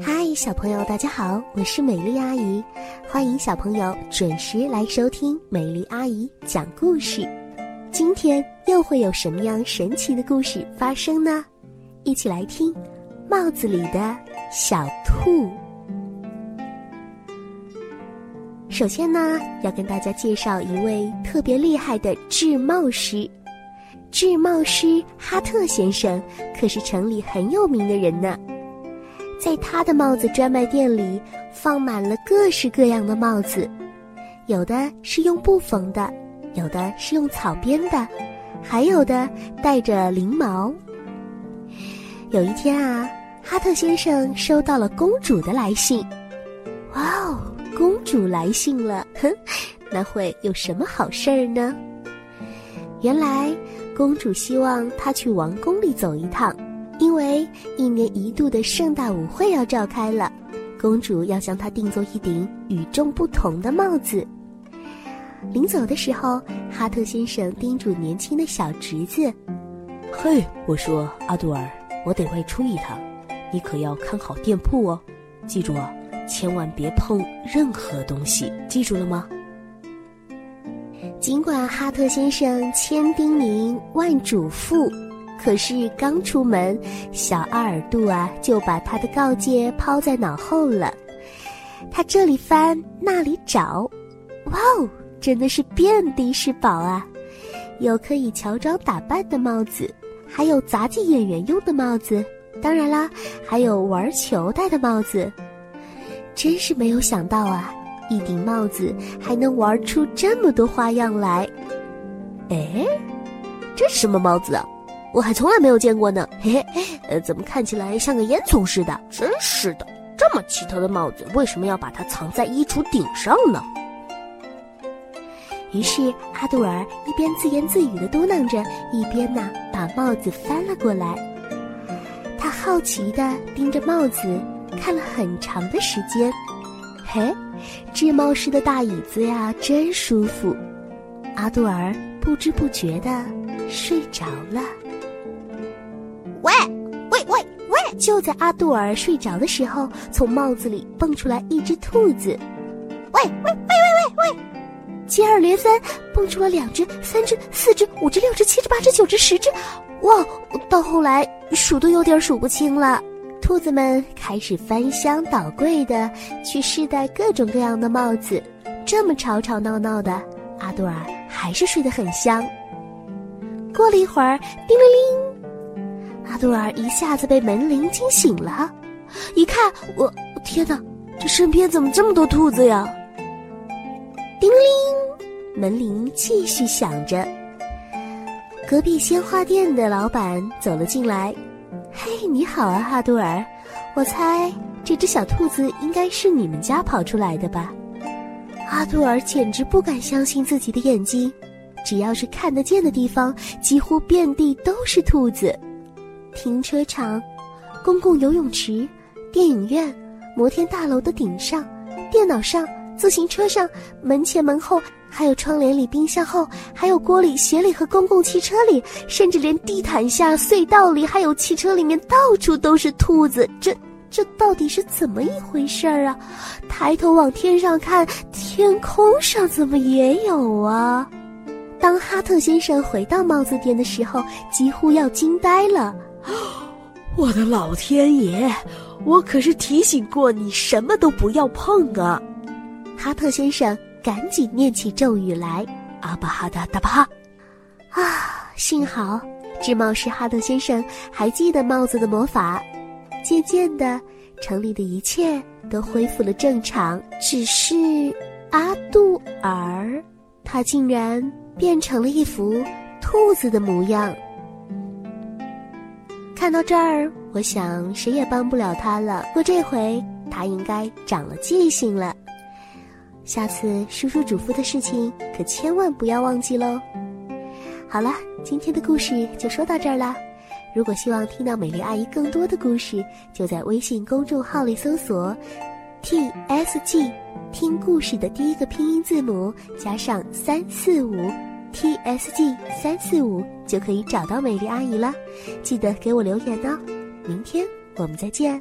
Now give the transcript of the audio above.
嗨，小朋友，大家好，我是美丽阿姨，欢迎小朋友准时来收听美丽阿姨讲故事。今天又会有什么样神奇的故事发生呢？一起来听《帽子里的小兔》。首先呢，要跟大家介绍一位特别厉害的制帽师。制帽师哈特先生可是城里很有名的人呢。在他的帽子专卖店里，放满了各式各样的帽子，有的是用布缝的，有的是用草编的，还有的带着翎毛。有一天啊，哈特先生收到了公主的来信。哇哦，公主来信了，哼，那会有什么好事儿呢？原来，公主希望他去王宫里走一趟。因为一年一度的盛大舞会要召开了，公主要向他定做一顶与众不同的帽子。临走的时候，哈特先生叮嘱年轻的小侄子：“嘿，我说阿杜尔，我得外出一趟，你可要看好店铺哦，记住啊，千万别碰任何东西，记住了吗？”尽管哈特先生千叮咛万嘱咐。可是刚出门，小阿尔杜啊就把他的告诫抛在脑后了。他这里翻那里找，哇哦，真的是遍地是宝啊！有可以乔装打扮的帽子，还有杂技演员用的帽子，当然啦，还有玩球戴的帽子。真是没有想到啊，一顶帽子还能玩出这么多花样来。哎，这是什么帽子啊？我还从来没有见过呢，嘿嘿，呃，怎么看起来像个烟囱似的？真是的，这么奇特的帽子，为什么要把它藏在衣橱顶上呢？于是阿杜尔一边自言自语的嘟囔着，一边呢把帽子翻了过来。他好奇的盯着帽子看了很长的时间。嘿，制帽师的大椅子呀，真舒服。阿杜尔不知不觉的睡着了。就在阿杜尔睡着的时候，从帽子里蹦出来一只兔子。喂喂喂喂喂喂！接二连三蹦出了两只、三只、四只、五只、六只、七只、八只、九只、十只。哇！到后来数都有点数不清了。兔子们开始翻箱倒柜的去试戴各种各样的帽子。这么吵吵闹闹的，阿杜尔还是睡得很香。过了一会儿，叮铃铃。阿杜尔一下子被门铃惊醒了，一看，我天哪，这身边怎么这么多兔子呀？叮铃，门铃继续响着。隔壁鲜花店的老板走了进来，嘿，你好啊，阿杜尔，我猜这只小兔子应该是你们家跑出来的吧？阿杜尔简直不敢相信自己的眼睛，只要是看得见的地方，几乎遍地都是兔子。停车场、公共游泳池、电影院、摩天大楼的顶上、电脑上、自行车上、门前门后，还有窗帘里、冰箱后，还有锅里、鞋里和公共汽车里，甚至连地毯下、隧道里，还有汽车里面，到处都是兔子。这这到底是怎么一回事儿啊？抬头往天上看，天空上怎么也有啊？当哈特先生回到帽子店的时候，几乎要惊呆了。我的老天爷！我可是提醒过你，什么都不要碰啊！哈特先生赶紧念起咒语来：“阿巴哈达达巴！”啊，幸好织帽师哈特先生还记得帽子的魔法。渐渐的，城里的一切都恢复了正常。只是阿杜尔，他竟然变成了一副兔子的模样。看到这儿，我想谁也帮不了他了。不过这回他应该长了记性了，下次叔叔嘱咐的事情可千万不要忘记喽。好了，今天的故事就说到这儿啦。如果希望听到美丽阿姨更多的故事，就在微信公众号里搜索 “t s g”，听故事的第一个拼音字母加上三四五。T S G 三四五就可以找到美丽阿姨了，记得给我留言哦。明天我们再见。